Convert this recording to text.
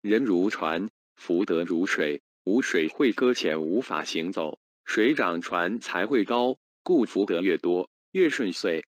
人如船福德如水无水会搁浅无法行走。水涨船才会高故福德越多越顺遂。